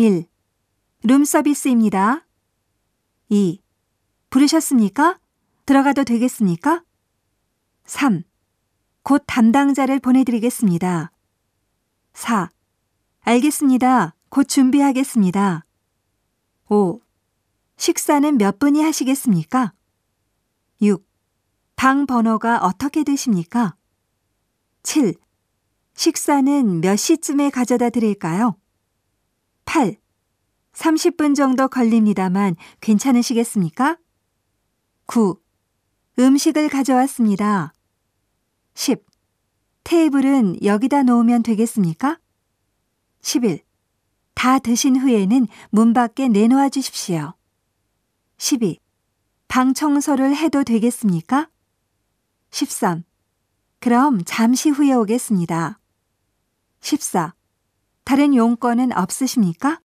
1. 룸서비스입니다. 2. 부르셨습니까? 들어가도 되겠습니까? 3. 곧 담당자를 보내드리겠습니다. 4. 알겠습니다. 곧 준비하겠습니다. 5. 식사는 몇 분이 하시겠습니까? 6. 방 번호가 어떻게 되십니까? 7. 식사는 몇 시쯤에 가져다 드릴까요? 8. 30분 정도 걸립니다만 괜찮으시겠습니까? 9. 음식을 가져왔습니다. 10. 테이블은 여기다 놓으면 되겠습니까? 11. 다 드신 후에는 문 밖에 내놓아 주십시오. 12. 방 청소를 해도 되겠습니까? 13. 그럼 잠시 후에 오겠습니다. 14. 다른 용건은 없으십니까?